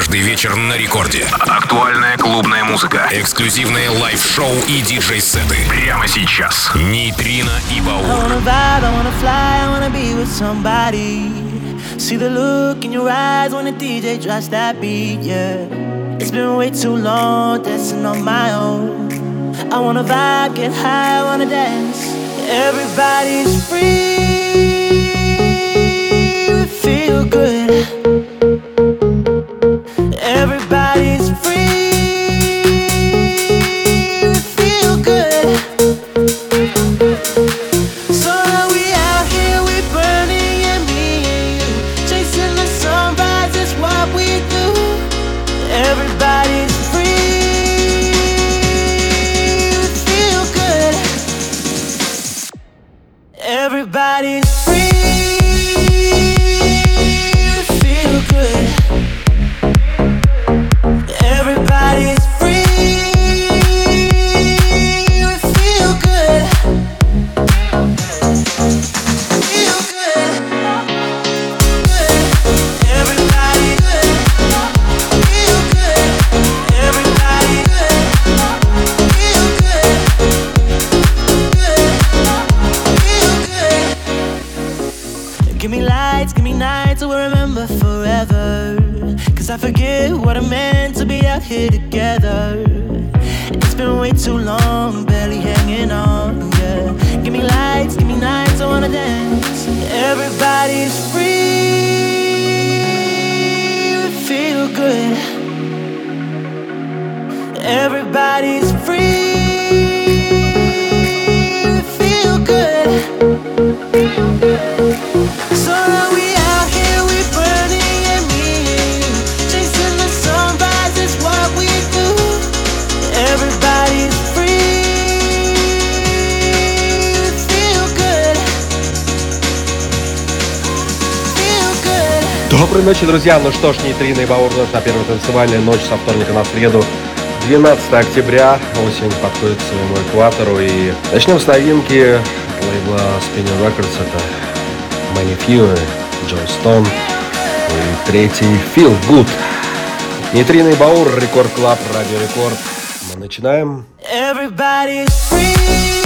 Каждый вечер на рекорде. Актуальная клубная музыка. Эксклюзивные live-шоу и диджей-сеты. Прямо сейчас. Нейтрино и Баур. See the look in your eyes when the DJ drops that beat, yeah. It's been way too long dancing on my own. I wanna vibe, get high, wanna dance. Everybody's free, feel good. Доброй ночи, друзья. Ну что ж, нейтрино и Баур на первой танцевальной ночь со вторника на среду. 12 октября. Осень подходит к своему экватору. И начнем с новинки лейбла Spinnin' Records. Это ManyFew, Joe Stone. И трек Feel Good. Нейтрино и Баур, Record Club, Радио Рекорд. Мы начинаем. Everybody's free,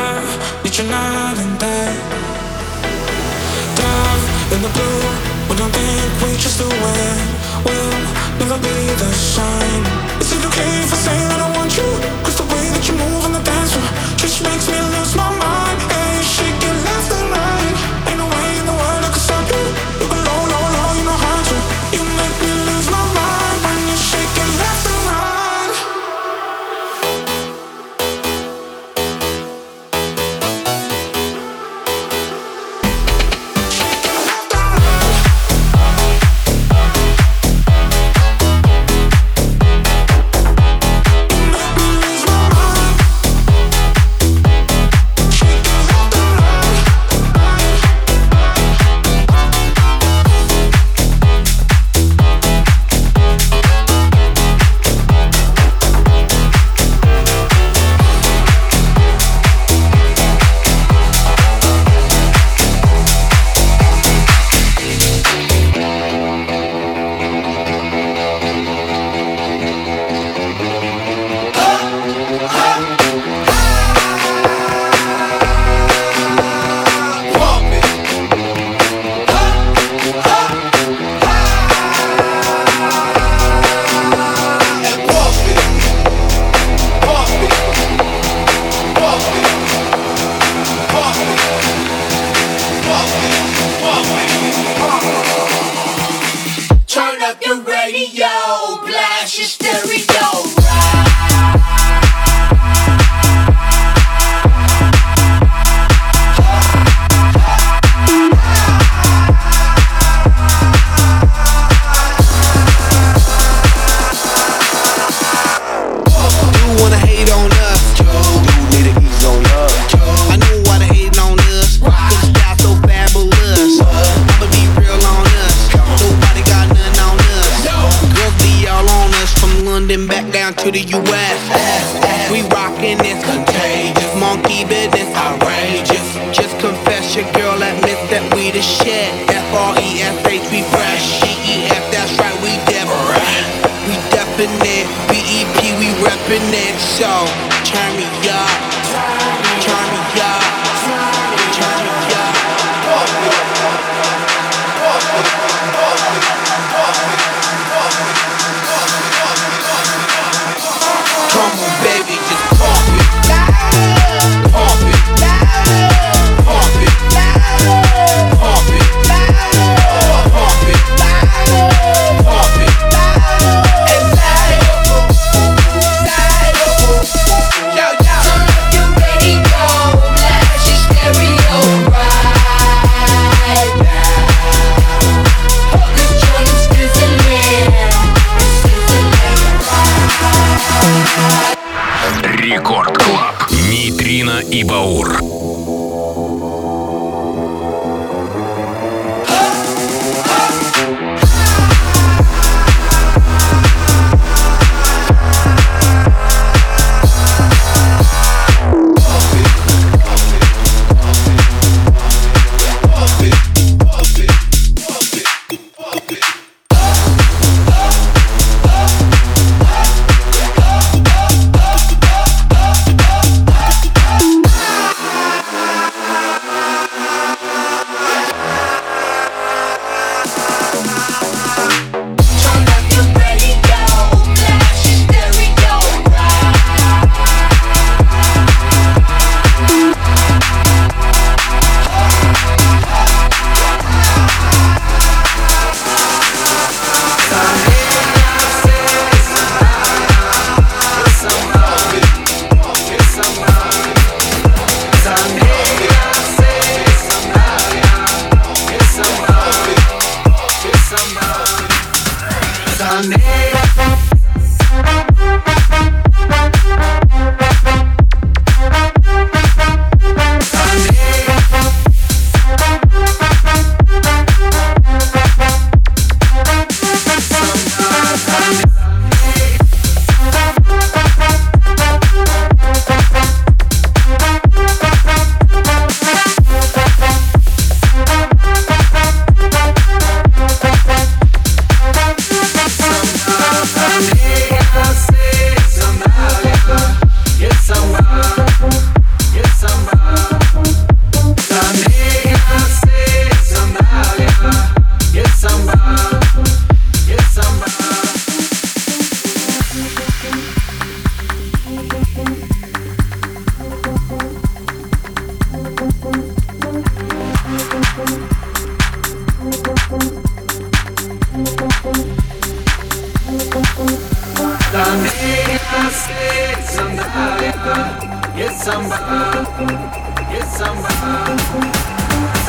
far you not in bed. Dive in the blue. We don't think we just the wind. We'll never be the shine. Is it okay if I say that I want you? Cause the way that you move on the dance floor just makes me lose my mind.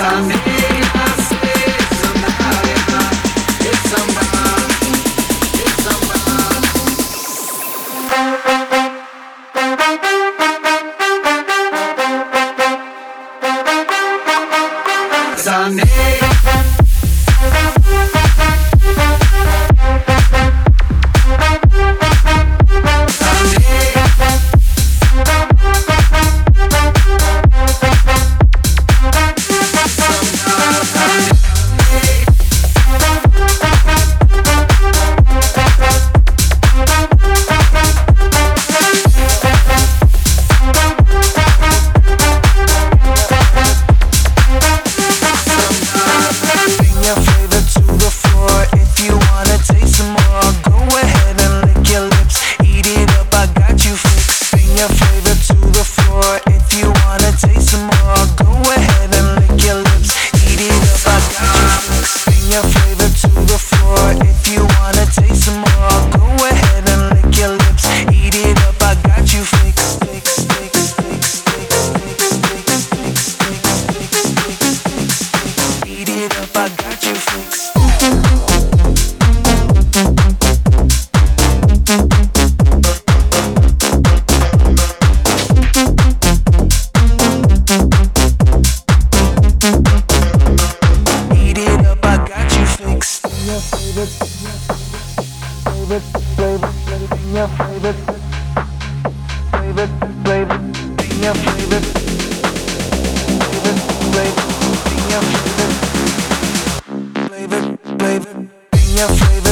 sun. your favorite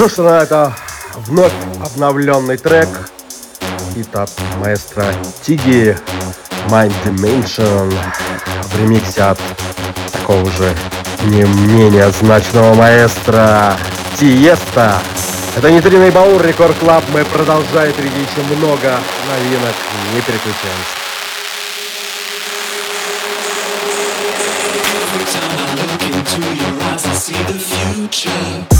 Ну что на это вновь обновленный трек. Хит от маэстро Tiga Mind Dimension в ремиксе от такого же не менее значного маэстро Тиеста. Это Нейтрино и Баур, Record Club. Мы продолжаем, впереди еще много новинок. Не переключаемся. Every time I look into your eyes, I see the future.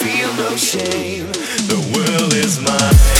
Feel no shame. The world is mine.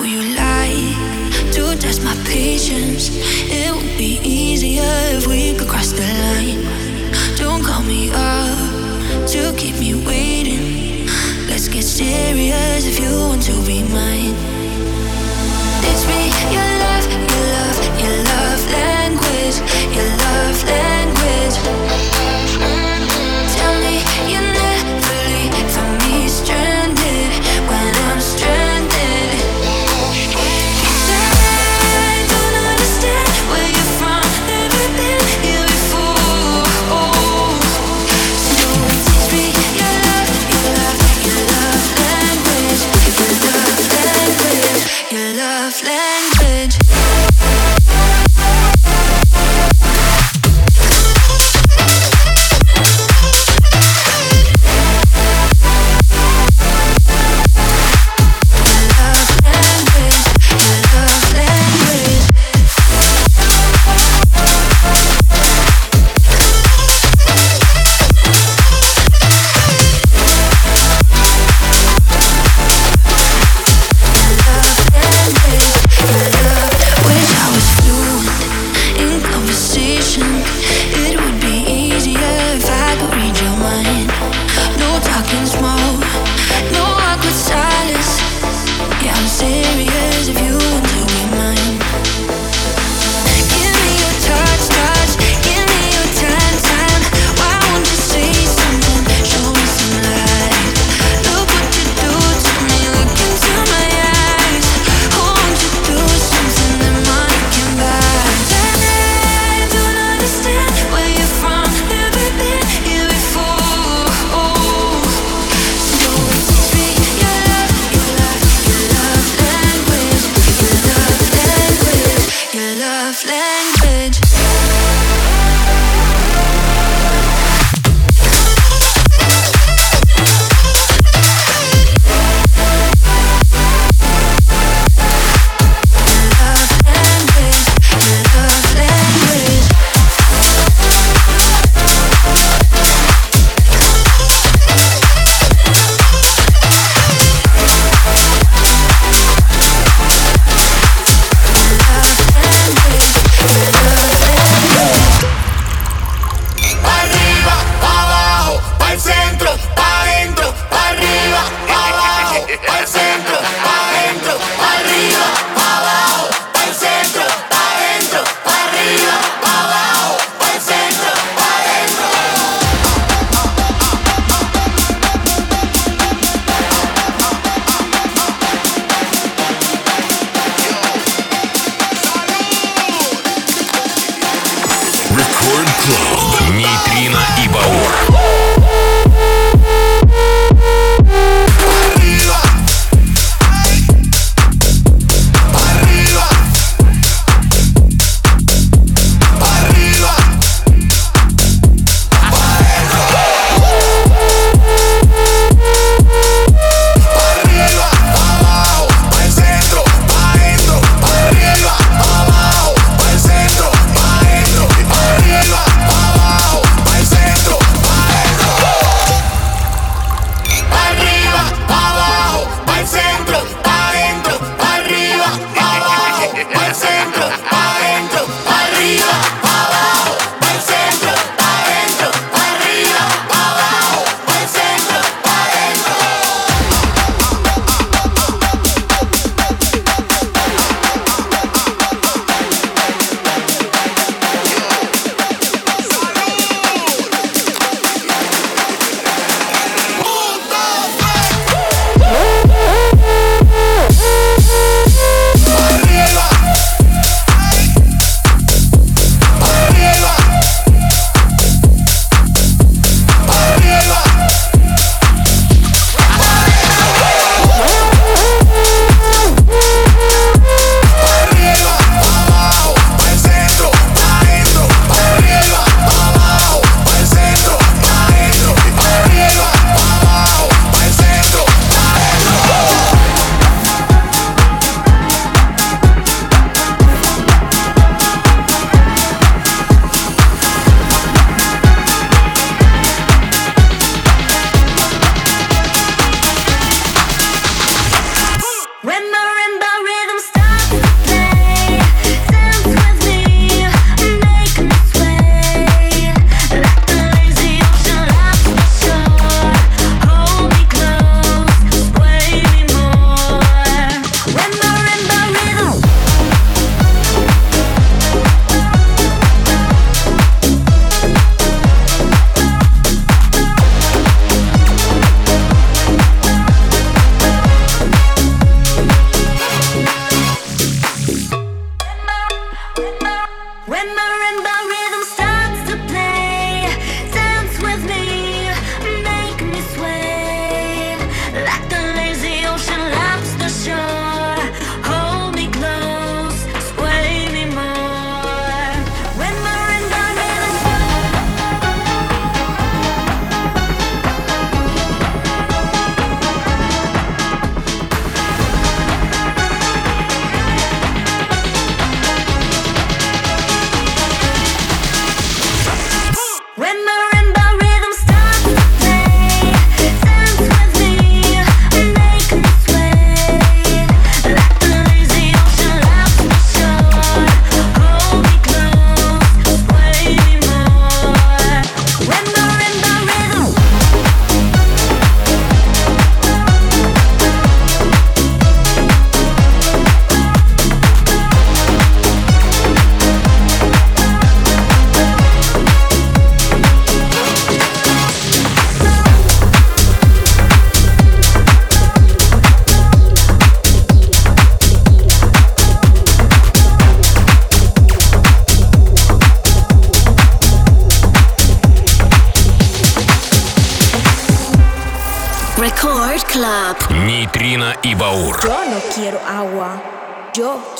Know you like to test my patience. It would be easier if we could cross the line. Don't call me up to keep me waiting. Let's get serious if you want to be mine. Teach me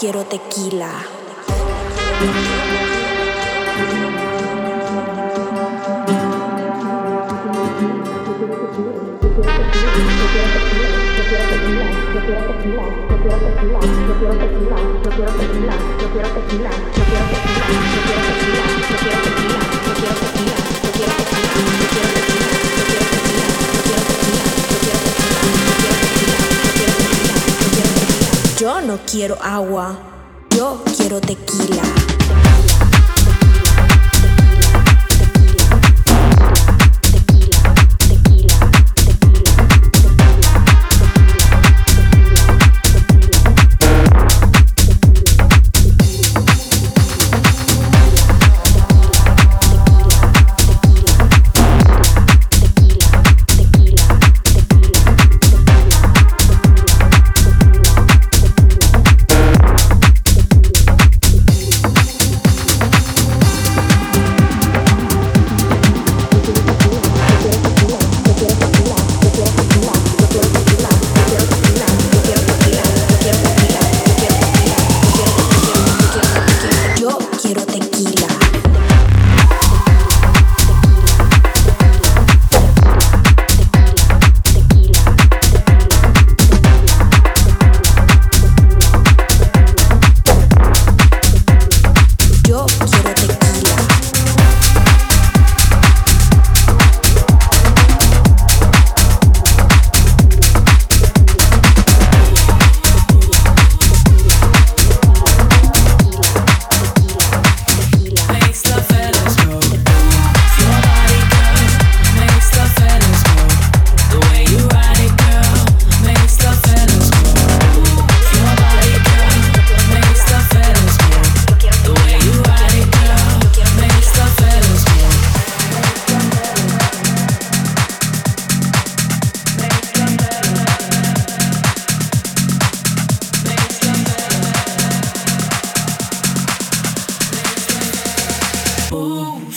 quiero tequila. no quiero agua, yo quiero tequila.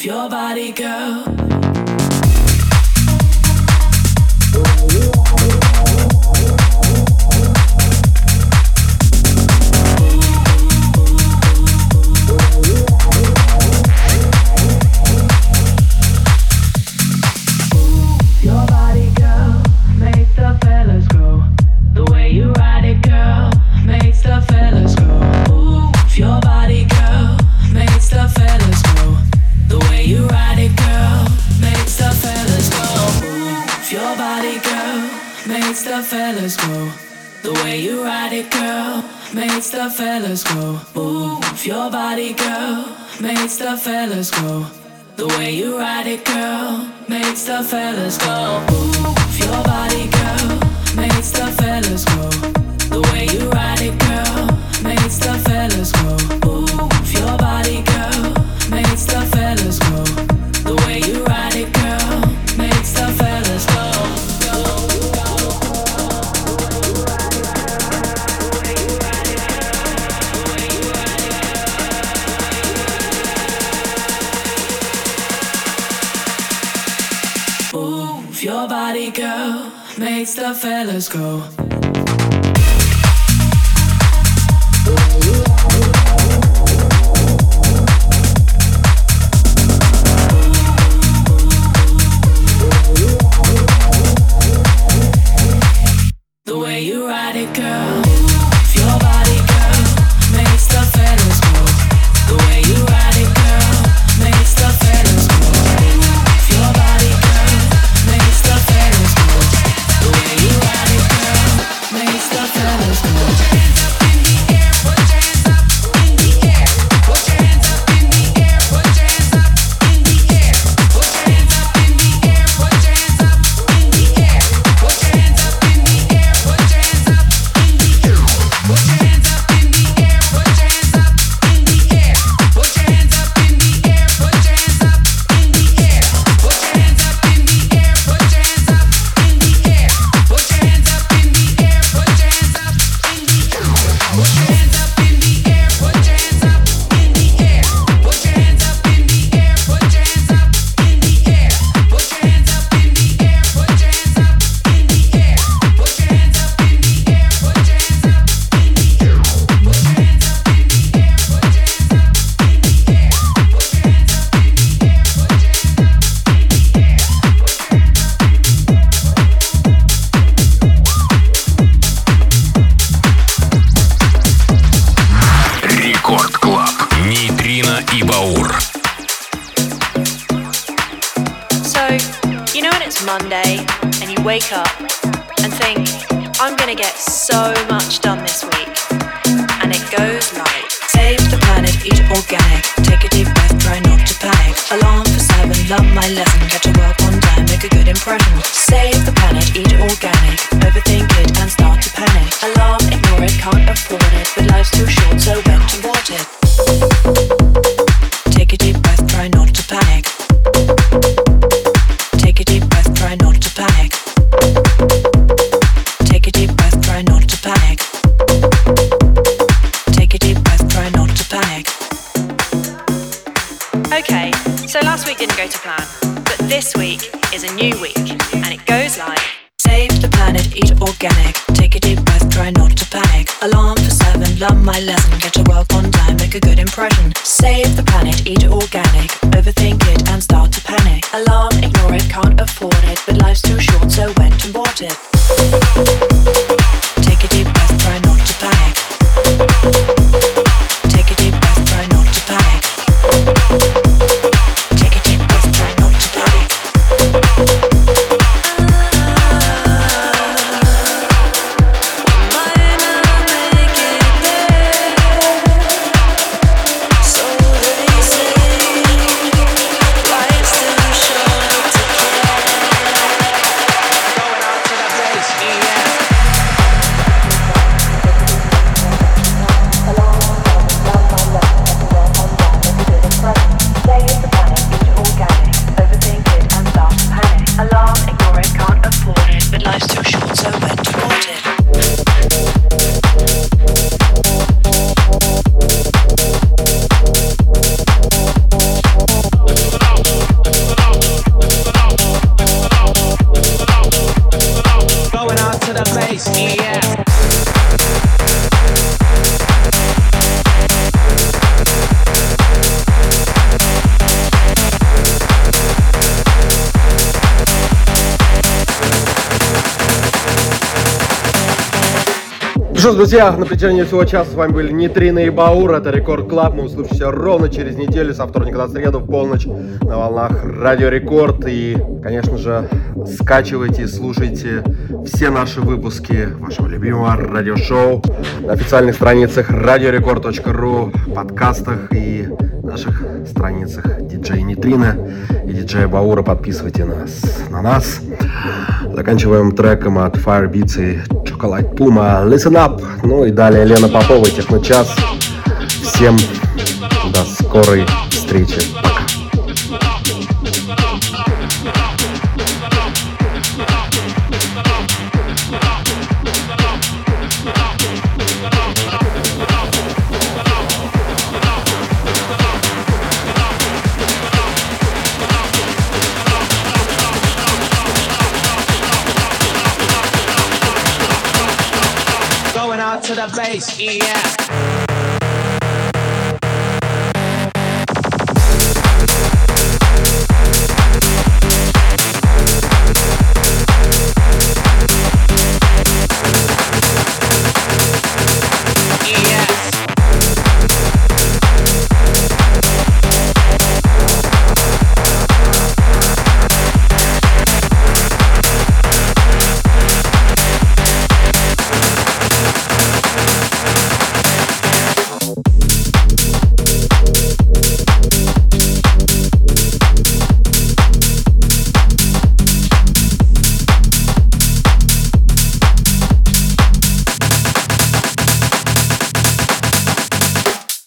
your body, girl. Rockefeller's let's go. To plan, but this week is a new week, and it goes like Save the planet, eat organic. Take a deep breath, try not to panic. Alarm for seven, learn my lesson. Get to work on time, make a good impression. Save the planet, eat organic. Overthink it and start to panic. Alarm, ignore it, can't afford it. But life's too short, so when to what it? Что ж, друзья, на протяжении всего часа с вами были Нейтрино и Баур. Это Record Club. Мы услышимся ровно через неделю, со вторника на среду в полночь на волнах Радио Рекорд. И, конечно же, скачивайте и слушайте все наши выпуски вашего любимого радиошоу на официальных страницах radiorecord.ru, подкастах и наших страницах диджей Нейтрино и диджея Баура. Подписывайте нас на нас. Заканчиваем треком от Firebeats и Chocolate Puma Listen Up. Ну и далее Лена Попова, Техночас. Всем до скорой встречи. Yeah.